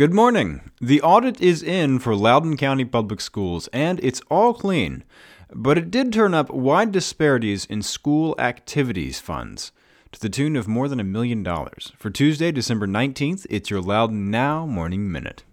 Good morning. The audit is in for Loudoun County Public Schools, and it's all clean. But it did turn up wide disparities in school activities funds to the tune of more than a million dollars. For Tuesday, December 19th, it's your Loudoun Now Morning Minute.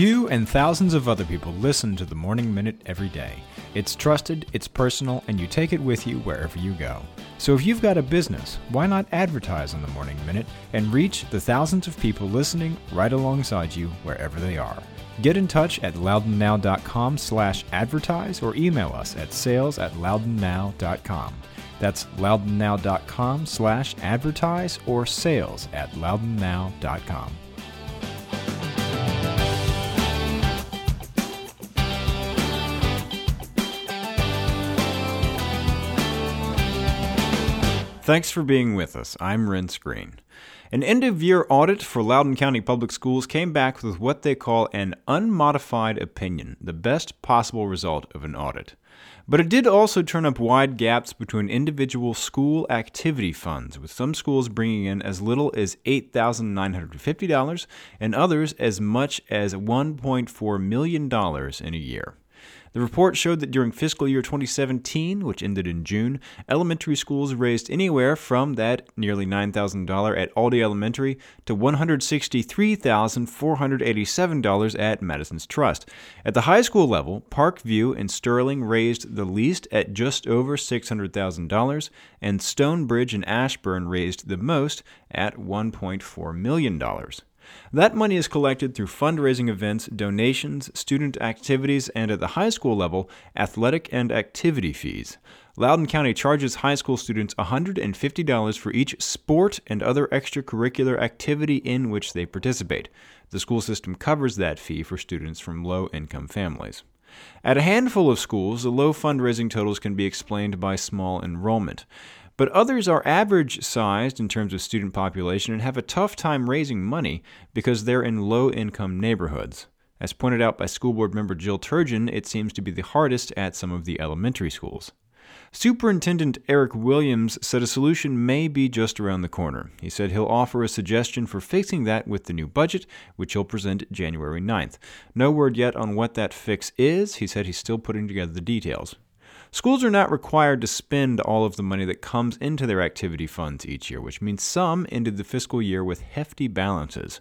You and thousands of other people listen to the Morning Minute every day. It's trusted, it's personal, and you take it with you wherever you go. So if you've got a business, why not advertise on the Morning Minute and reach the thousands of people listening right alongside you wherever they are? Get in touch at loudounnow.com slash advertise or email us at sales at loudounnow.com. That's loudounnow.com slash advertise or sales at loudounnow.com. Thanks for being with us. I'm Renss Greene. An end of year audit for Loudoun County Public Schools came back with what they call an unmodified opinion, the best possible result of an audit. But it did also turn up wide gaps between individual school activity funds, with some schools bringing in as little as $8,950 and others as much as $1.4 million in a year. The report showed that during fiscal year 2017, which ended in June, elementary schools raised anywhere from that nearly $9,000 at Aldie Elementary to $163,487 at Madison's Trust. At the high school level, Parkview and Sterling raised the least at just over $600,000, and Stonebridge and Ashburn raised the most at $1.4 million. That money is collected through fundraising events, donations, student activities, and at the high school level, athletic and activity fees. Loudoun County charges high school students $150 for each sport and other extracurricular activity in which they participate. The school system covers that fee for students from low income families. At a handful of schools, the low fundraising totals can be explained by small enrollment but others are average sized in terms of student population and have a tough time raising money because they're in low income neighborhoods. As pointed out by school board member Jill Turgeon, it seems to be the hardest at some of the elementary schools. Superintendent Eric Williams said a solution may be just around the corner. He said he'll offer a suggestion for fixing that with the new budget, which he'll present January 9th. No word yet on what that fix is. He said he's still putting together the details. Schools are not required to spend all of the money that comes into their activity funds each year, which means some ended the fiscal year with hefty balances.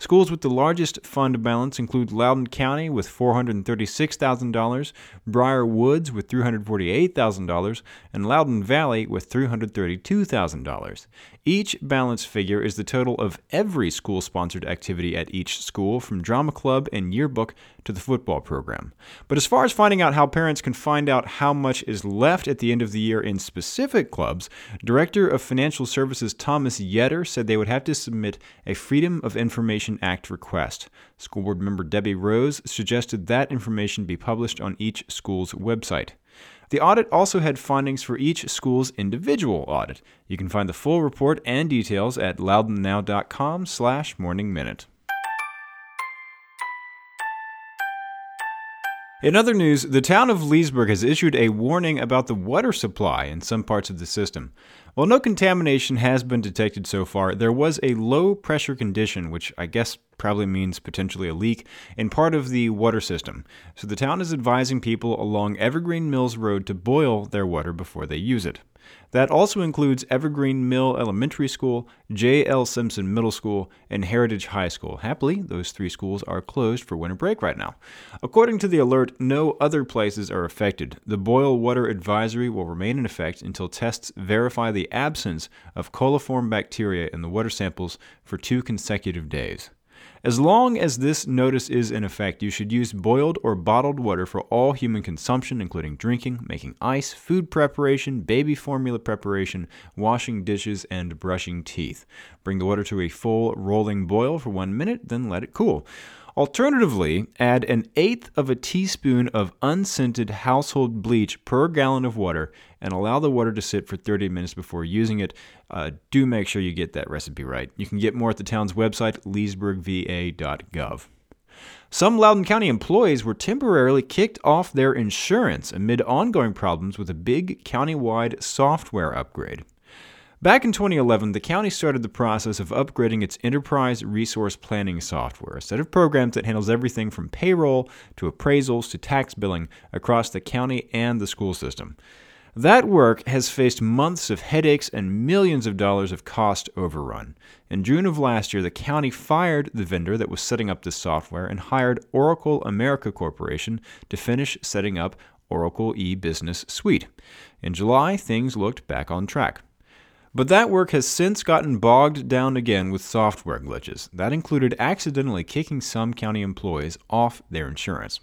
Schools with the largest fund balance include Loudoun County with $436,000, Briar Woods with $348,000, and Loudoun Valley with $332,000. Each balance figure is the total of every school sponsored activity at each school, from drama club and yearbook to the football program. But as far as finding out how parents can find out how much is left at the end of the year in specific clubs, Director of Financial Services Thomas Yetter said they would have to submit a Freedom of Information Information Act request. School Board member Debbie Rose suggested that information be published on each school's website. The audit also had findings for each school's individual audit. You can find the full report and details at loudounnow.com slash morning minute. In other news, the town of Leesburg has issued a warning about the water supply in some parts of the system. While no contamination has been detected so far, there was a low pressure condition, which I guess probably means potentially a leak, in part of the water system. So the town is advising people along Evergreen Mills Road to boil their water before they use it. That also includes Evergreen Mill Elementary School, J.L. Simpson Middle School, and Heritage High School. Happily, those three schools are closed for winter break right now. According to the alert, no other places are affected. The boil water advisory will remain in effect until tests verify the absence of coliform bacteria in the water samples for two consecutive days. As long as this notice is in effect, you should use boiled or bottled water for all human consumption, including drinking, making ice, food preparation, baby formula preparation, washing dishes, and brushing teeth. Bring the water to a full rolling boil for one minute, then let it cool. Alternatively, add an eighth of a teaspoon of unscented household bleach per gallon of water and allow the water to sit for 30 minutes before using it. Uh, do make sure you get that recipe right. You can get more at the town's website, leesburgva.gov. Some Loudoun County employees were temporarily kicked off their insurance amid ongoing problems with a big countywide software upgrade. Back in 2011, the county started the process of upgrading its enterprise resource planning software, a set of programs that handles everything from payroll to appraisals to tax billing across the county and the school system. That work has faced months of headaches and millions of dollars of cost overrun. In June of last year, the county fired the vendor that was setting up this software and hired Oracle America Corporation to finish setting up Oracle e-Business Suite. In July, things looked back on track. But that work has since gotten bogged down again with software glitches. That included accidentally kicking some county employees off their insurance.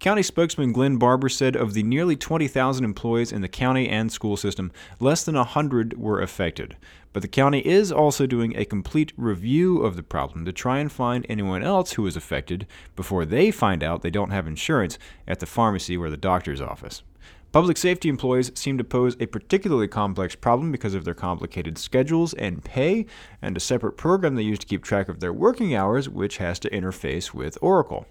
County spokesman Glenn Barber said of the nearly 20,000 employees in the county and school system, less than 100 were affected. But the county is also doing a complete review of the problem to try and find anyone else who is affected before they find out they don't have insurance at the pharmacy or the doctor's office. Public safety employees seem to pose a particularly complex problem because of their complicated schedules and pay, and a separate program they use to keep track of their working hours, which has to interface with Oracle.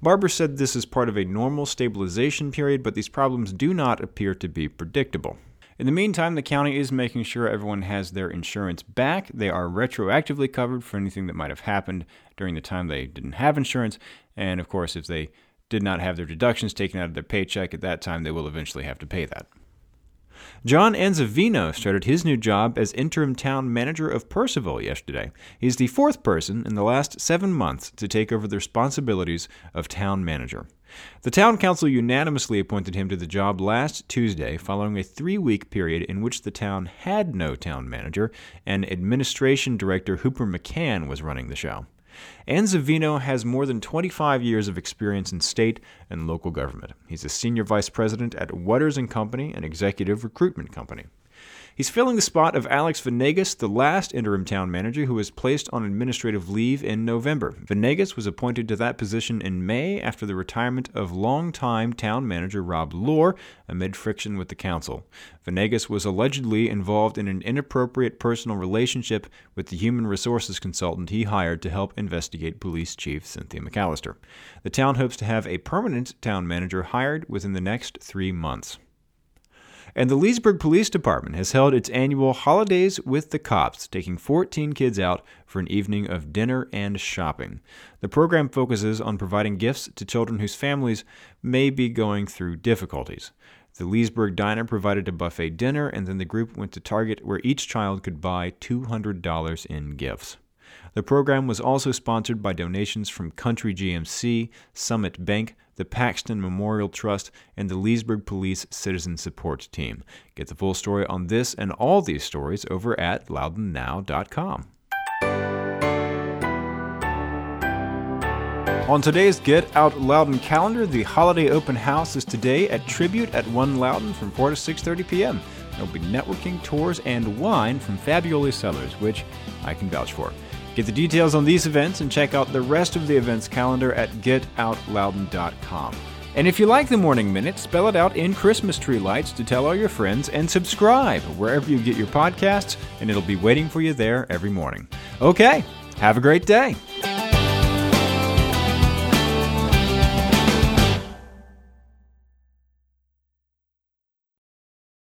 Barber said this is part of a normal stabilization period, but these problems do not appear to be predictable. In the meantime, the county is making sure everyone has their insurance back. They are retroactively covered for anything that might have happened during the time they didn't have insurance. And of course, if they did not have their deductions taken out of their paycheck at that time, they will eventually have to pay that. John Anzivino started his new job as interim town manager of Purcellville yesterday. He's the fourth person in the last seven months to take over the responsibilities of town manager. The town council unanimously appointed him to the job last Tuesday following a three week period in which the town had no town manager and administration director Hooper McCann was running the show. Anzivino has more than 25 years of experience in state and local government. He's a senior vice president at Waters and Company, an executive recruitment company. He's filling the spot of Alex Vanegas, the last interim town manager who was placed on administrative leave in November. Vanegas was appointed to that position in May after the retirement of longtime town manager Rob Lohr amid friction with the council. Vanegas was allegedly involved in an inappropriate personal relationship with the human resources consultant he hired to help investigate police chief Cynthia McAllister. The town hopes to have a permanent town manager hired within the next three months. And the Leesburg Police Department has held its annual Holidays with the Cops, taking 14 kids out for an evening of dinner and shopping. The program focuses on providing gifts to children whose families may be going through difficulties. The Leesburg Diner provided a buffet dinner, and then the group went to Target where each child could buy $200 in gifts. The program was also sponsored by donations from Country GMC, Summit Bank, the Paxton Memorial Trust, and the Leesburg Police Citizen Support Team. Get the full story on this and all these stories over at loudounnow.com. On today's Get Out Loudoun calendar, the holiday open house is today at Tribute at 1 Loudoun from 4 to 6:30 p.m. There'll be networking, tours, and wine from Fabbioli Cellars, which I can vouch for. Get the details on these events and check out the rest of the events calendar at getoutloudoun.com. And if you like the Morning Minute, spell it out in Christmas tree lights to tell all your friends and subscribe wherever you get your podcasts, and it'll be waiting for you there every morning. Okay, have a great day.